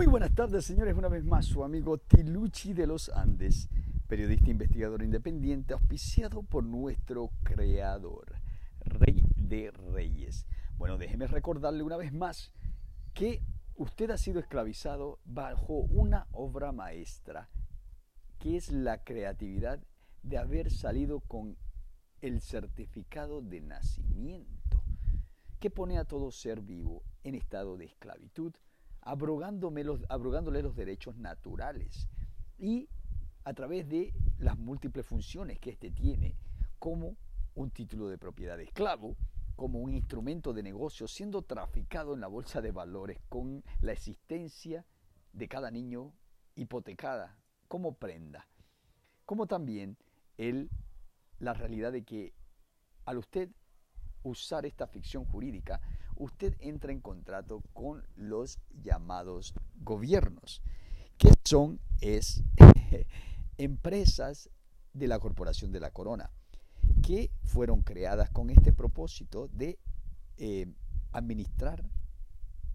Muy buenas tardes, señores. Una vez más, su amigo Tiluchi de los Andes, periodista investigador independiente, auspiciado por nuestro creador, Rey de Reyes. Bueno, déjeme recordarle una vez más que usted ha sido esclavizado bajo una obra maestra, que es la creatividad de haber salido con el certificado de nacimiento, que pone a todo ser vivo en estado de esclavitud abrogándole los derechos naturales y a través de las múltiples funciones que éste tiene como un título de propiedad de esclavo, como un instrumento de negocio siendo traficado en la bolsa de valores con la existencia de cada niño hipotecada como prenda, como también el, la realidad de que al usted usar esta ficción jurídica, usted entra en contrato con los llamados gobiernos, que son es, empresas de la Corporación de la Corona, que fueron creadas con este propósito de eh, administrar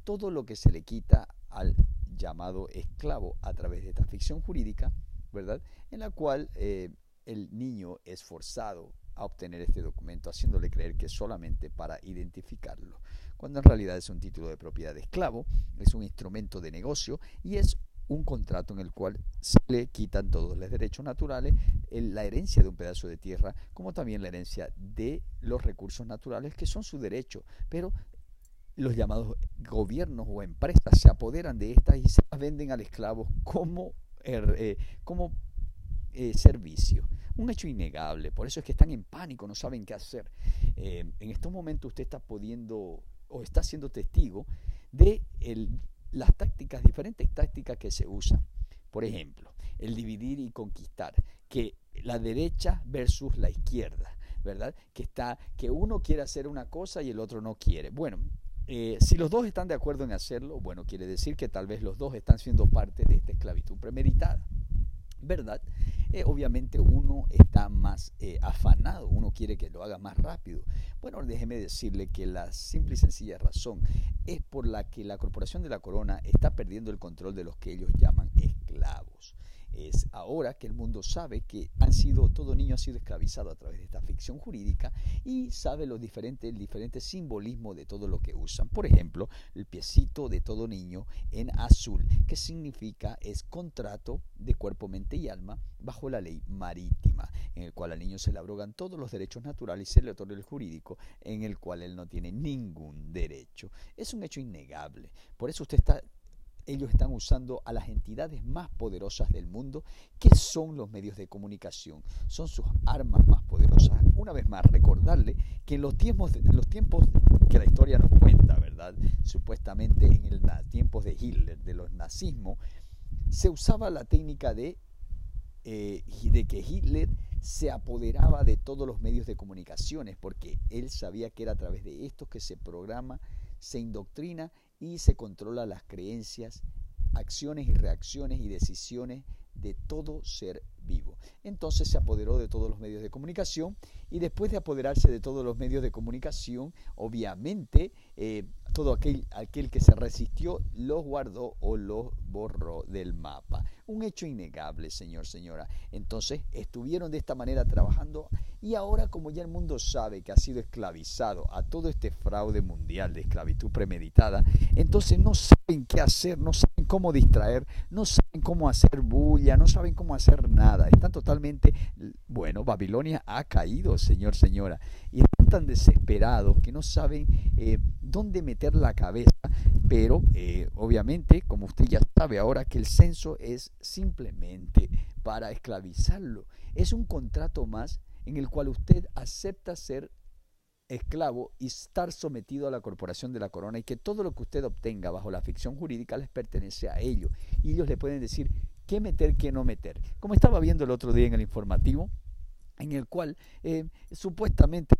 todo lo que se le quita al llamado esclavo a través de esta ficción jurídica, ¿verdad? En la cual eh, el niño es forzado a obtener este documento, haciéndole creer que solamente para identificarlo, cuando en realidad es un título de propiedad de esclavo, es un instrumento de negocio y es un contrato en el cual se le quitan todos los derechos naturales, la herencia de un pedazo de tierra, como también la herencia de los recursos naturales, que son su derecho, pero los llamados gobiernos o empresas se apoderan de estas y se las venden al esclavo como, eh, como eh, servicio. Un hecho innegable, por eso es que están en pánico, no saben qué hacer. Eh, en estos momentos usted está pudiendo o está siendo testigo de las tácticas, diferentes tácticas que se usan. Por ejemplo, el dividir y conquistar, que la derecha versus la izquierda, ¿verdad? Que está, que uno quiere hacer una cosa y el otro no quiere. Bueno, eh, si los dos están de acuerdo en hacerlo, bueno, quiere decir que tal vez los dos están siendo parte de esta esclavitud premeditada. ¿verdad? Eh, obviamente uno está más eh, afanado, uno quiere que lo haga más rápido. Bueno, déjeme decirle que la simple y sencilla razón es por la que la Corporación de la Corona está perdiendo el control de los que ellos llaman esclavos. Es ahora que el mundo sabe que han sido, todo niño ha sido esclavizado a través de esta ficción jurídica y sabe los diferentes, el diferente simbolismo de todo lo que usan. Por ejemplo, el piecito de todo niño en azul, que significa es contrato de cuerpo, mente y alma bajo la ley marítima, en el cual al niño se le abrogan todos los derechos naturales y se le otorga el jurídico, en el cual él no tiene ningún derecho. Es un hecho innegable. Por eso usted está ellos están usando a las entidades más poderosas del mundo, que son los medios de comunicación, son sus armas más poderosas. Una vez más, recordarle que en los tiempos, los tiempos que la historia nos cuenta, ¿verdad? Supuestamente en los tiempos de Hitler, de los nazismos, se usaba la técnica de, eh, de que Hitler se apoderaba de todos los medios de comunicaciones, porque él sabía que era a través de estos que se programa, se indoctrina y se controla las creencias, acciones y reacciones y decisiones de todo ser vivo. Entonces se apoderó de todos los medios de comunicación y después de apoderarse de todos los medios de comunicación, obviamente eh, todo aquel, aquel que se resistió los guardó o los borró del mapa. Un hecho innegable, señor, señora. Entonces estuvieron de esta manera trabajando y ahora como ya el mundo sabe que ha sido esclavizado a todo este fraude mundial de esclavitud premeditada, entonces no saben qué hacer, no saben cómo distraer, no saben cómo hacer bulla, no saben cómo hacer nada. Están totalmente, bueno, Babilonia ha caído, señor, señora. Y están tan desesperados que no saben eh, dónde meter la cabeza. Pero eh, obviamente, como usted ya sabe ahora, que el censo es simplemente para esclavizarlo. Es un contrato más en el cual usted acepta ser esclavo y estar sometido a la corporación de la corona y que todo lo que usted obtenga bajo la ficción jurídica les pertenece a ellos. Y ellos le pueden decir qué meter, qué no meter. Como estaba viendo el otro día en el informativo, en el cual eh, supuestamente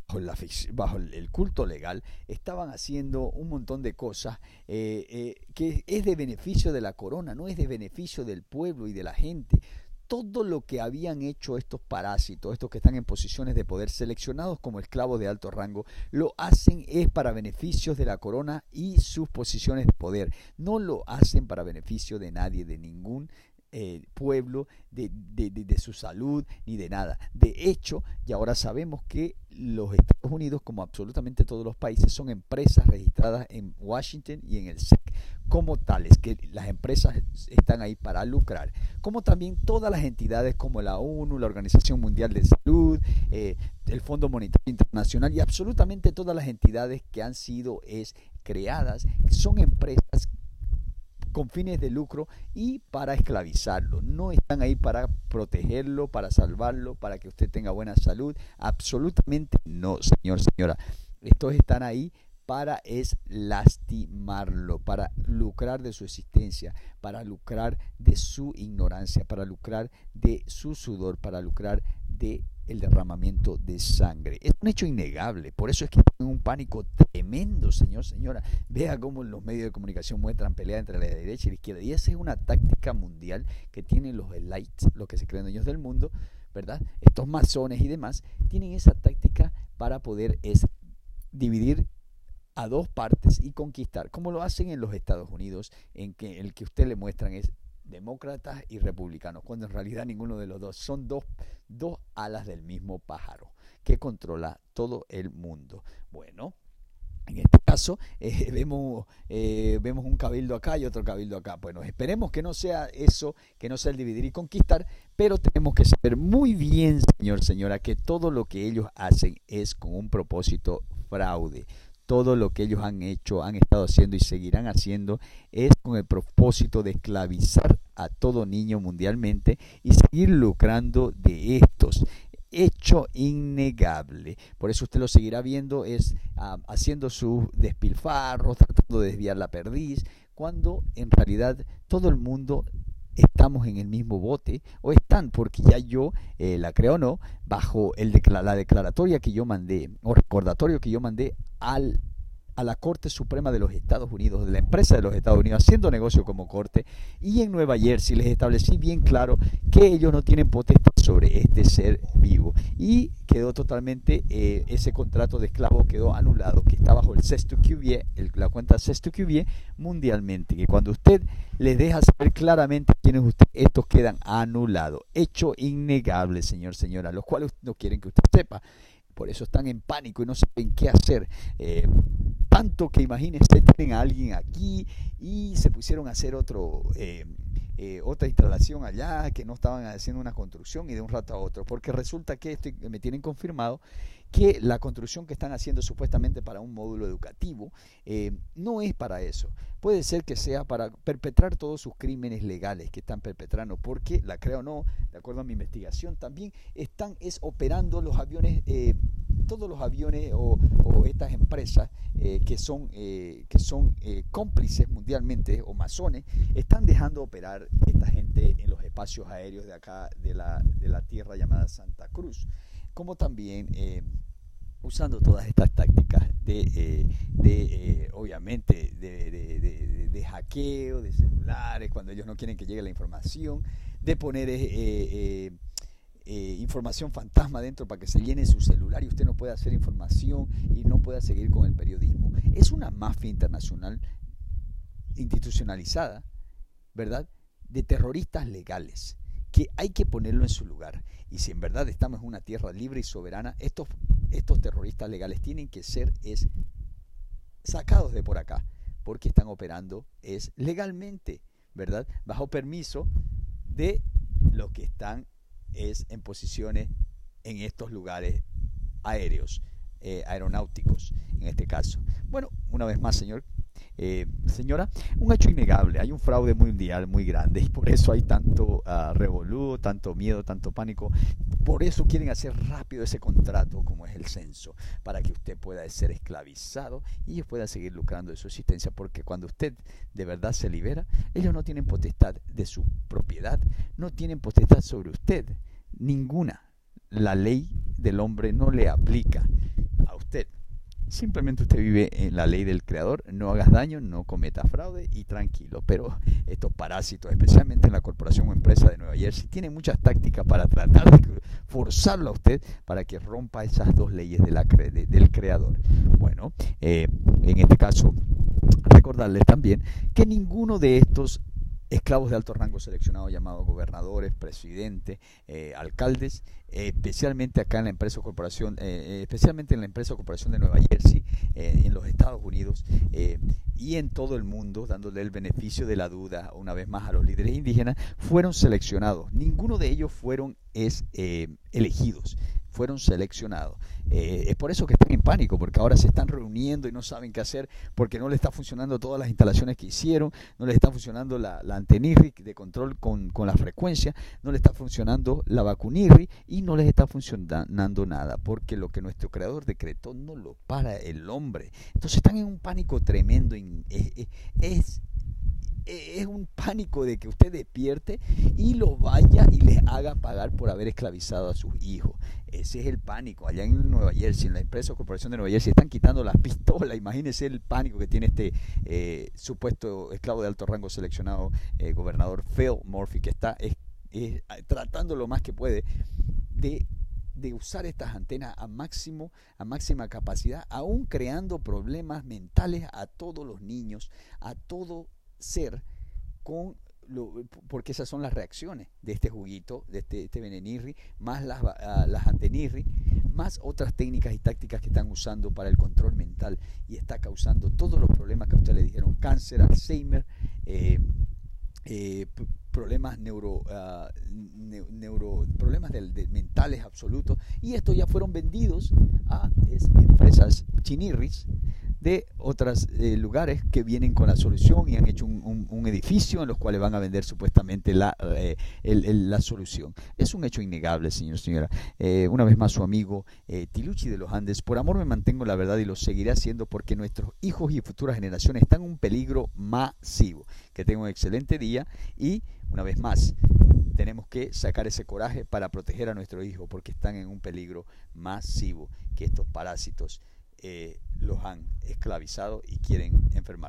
bajo, el culto legal estaban haciendo un montón de cosas eh, eh, que es de beneficio de la corona, no es de beneficio del pueblo y de la gente. Todo lo que habían hecho estos parásitos, estos que están en posiciones de poder, seleccionados como esclavos de alto rango, lo hacen es para beneficios de la corona y sus posiciones de poder. No lo hacen para beneficio de nadie, de ningún eh, pueblo, de, de, su salud, ni de nada. De hecho, y ahora sabemos que los Estados Unidos, como absolutamente todos los países, son empresas registradas en Washington y en el SEC como tales, que las empresas están ahí para lucrar, como también todas las entidades como la ONU, la Organización Mundial de Salud, eh, el Fondo Monetario Internacional y absolutamente todas las entidades que han sido es, creadas son empresas con fines de lucro y para esclavizarlo. No están ahí para protegerlo, para salvarlo, para que usted tenga buena salud. Absolutamente no, señor, señora. Estos están ahí para lastimarlo, para lucrar de su existencia, para lucrar de su ignorancia, para lucrar de su sudor, para lucrar de el derramamiento de sangre. Es un hecho innegable, por eso es que hay un pánico tremendo, señor, señora. Vea cómo los medios de comunicación muestran pelea entre la derecha y la izquierda. Y esa es una táctica mundial que tienen los elites, los que se creen dueños del mundo, ¿verdad? Estos masones y demás, tienen esa táctica para poder es dividir a dos partes y conquistar, como lo hacen en los Estados Unidos, en que el que usted le muestran es demócratas y republicanos, cuando en realidad ninguno de los dos son dos, dos alas del mismo pájaro que controla todo el mundo. Bueno, en este caso eh, vemos, eh, vemos un cabildo acá y otro cabildo acá. Bueno, esperemos que no sea eso, que no sea el dividir y conquistar, pero tenemos que saber muy bien, señor, señora, que todo lo que ellos hacen es con un propósito fraude todo lo que ellos han hecho, han estado haciendo y seguirán haciendo es con el propósito de esclavizar a todo niño mundialmente y seguir lucrando de estos. Hecho innegable. Por eso usted lo seguirá viendo, es ah, haciendo sus despilfarros, tratando de desviar la perdiz, cuando en realidad todo el mundo estamos en el mismo bote o están, porque ya yo, eh, la creo o no, bajo el la declaratoria que yo mandé o recordatorio que yo mandé al a la Corte Suprema de los Estados Unidos, de la empresa de los Estados Unidos, haciendo negocio como corte, y en Nueva Jersey les establecí bien claro que ellos no tienen potestad sobre este ser vivo. Y quedó totalmente, eh, ese contrato de esclavo quedó anulado, que está bajo el sexto QV, la cuenta sexto QV mundialmente, que cuando usted les deja saber claramente quiénes usted, estos quedan anulados. Hecho innegable, señor, señora, los cuales no quieren que usted sepa por eso están en pánico y no saben qué hacer. Eh, tanto que imagínense, tienen a alguien aquí y se pusieron a hacer otro, eh, eh, otra instalación allá, que no estaban haciendo una construcción y de un rato a otro, porque resulta que esto, me tienen confirmado que la construcción que están haciendo supuestamente para un módulo educativo eh, no es para eso. Puede ser que sea para perpetrar todos sus crímenes legales que están perpetrando, porque la creo o no, de acuerdo a mi investigación, también están es operando los aviones todos los aviones o, estas empresas eh, que son, eh, que son eh, cómplices mundialmente o masones están dejando operar esta gente en los espacios aéreos de acá de la, de la tierra llamada Santa Cruz, como también usando todas estas tácticas de, de obviamente, de, de, de, hackeo, de celulares, cuando ellos no quieren que llegue la información, de poner eh, información fantasma dentro para que se llene su celular y usted no pueda hacer información y no pueda seguir con el periodismo. Es una mafia internacional institucionalizada, ¿verdad? De terroristas legales, que hay que ponerlo en su lugar. Y si en verdad estamos en una tierra libre y soberana, estos, estos terroristas legales tienen que ser es, sacados de por acá, porque están operando es legalmente, ¿verdad? Bajo permiso de los que están es en posiciones en estos lugares aéreos, eh, aeronáuticos en este caso. Bueno, una vez más, señor, eh, señora, un hecho innegable, hay un fraude mundial muy grande y por eso hay tanto uh, tanto miedo, tanto pánico. Por eso quieren hacer rápido ese contrato como es el censo, para que usted pueda ser esclavizado y pueda seguir lucrando de su existencia, porque cuando usted de verdad se libera, ellos no tienen potestad de su propiedad, no tienen potestad sobre usted, ninguna. La ley del hombre no le aplica. Simplemente usted vive en la ley del creador, no hagas daño, no cometa fraude y tranquilo. Pero estos parásitos, especialmente en la corporación o empresa de Nueva Jersey, tienen muchas tácticas para tratar de forzarlo a usted para que rompa esas dos leyes del creador. Bueno, eh, en este caso, recordarles también que ninguno de estos esclavos de alto rango seleccionados llamados gobernadores, presidentes, eh, alcaldes, especialmente acá en la empresa corporación, eh, eh, especialmente en la empresa corporación de Nueva Jersey, en los Estados Unidos y en todo el mundo, dándole el beneficio de la duda una vez más a los líderes indígenas, fueron seleccionados. Ninguno de ellos fueron elegidos fueron seleccionados. Eh, es por eso que están en pánico, porque ahora se están reuniendo y no saben qué hacer, porque no les está funcionando todas las instalaciones que hicieron, no les está funcionando la, antenirri de control con, con, la frecuencia, no les está funcionando la vacunirri y no les está funcionando nada, porque lo que nuestro creador decretó no lo para el hombre. Entonces están en un pánico tremendo. es eh, es un pánico de que usted despierte y lo vaya y les haga pagar por haber esclavizado a sus hijos. Ese es el pánico. Allá en Nueva Jersey, en la empresa o corporación de Nueva Jersey, están quitando las pistolas. Imagínese el pánico que tiene este eh, supuesto esclavo de alto rango seleccionado, eh, gobernador Phil Murphy, que está tratando lo más que puede de de usar estas antenas a máximo, a máxima capacidad, aún creando problemas mentales a todos los niños, a todo ser con lo, porque esas son las reacciones de este juguito, de este, este venenirri, más las, uh, las antenirri, más otras técnicas y tácticas que están usando para el control mental. Y está causando todos los problemas que a usted le dijeron, cáncer, Alzheimer, eh, eh, problemas neuro, uh, neuro problemas de, mentales absolutos. Y estos ya fueron vendidos a es, empresas chinirris de otros eh, lugares que vienen con la solución y han hecho un, edificio en los cuales van a vender supuestamente la, eh, la solución. Es un hecho innegable, señor, señora. Eh, una vez más, su amigo Tiluchi de los Andes, por amor me mantengo la verdad y lo seguiré haciendo porque nuestros hijos y futuras generaciones están en un peligro masivo. Que tengan un excelente día y, una vez más, tenemos que sacar ese coraje para proteger a nuestros hijos porque están en un peligro masivo que estos parásitos eh, los han esclavizado y quieren enfermar.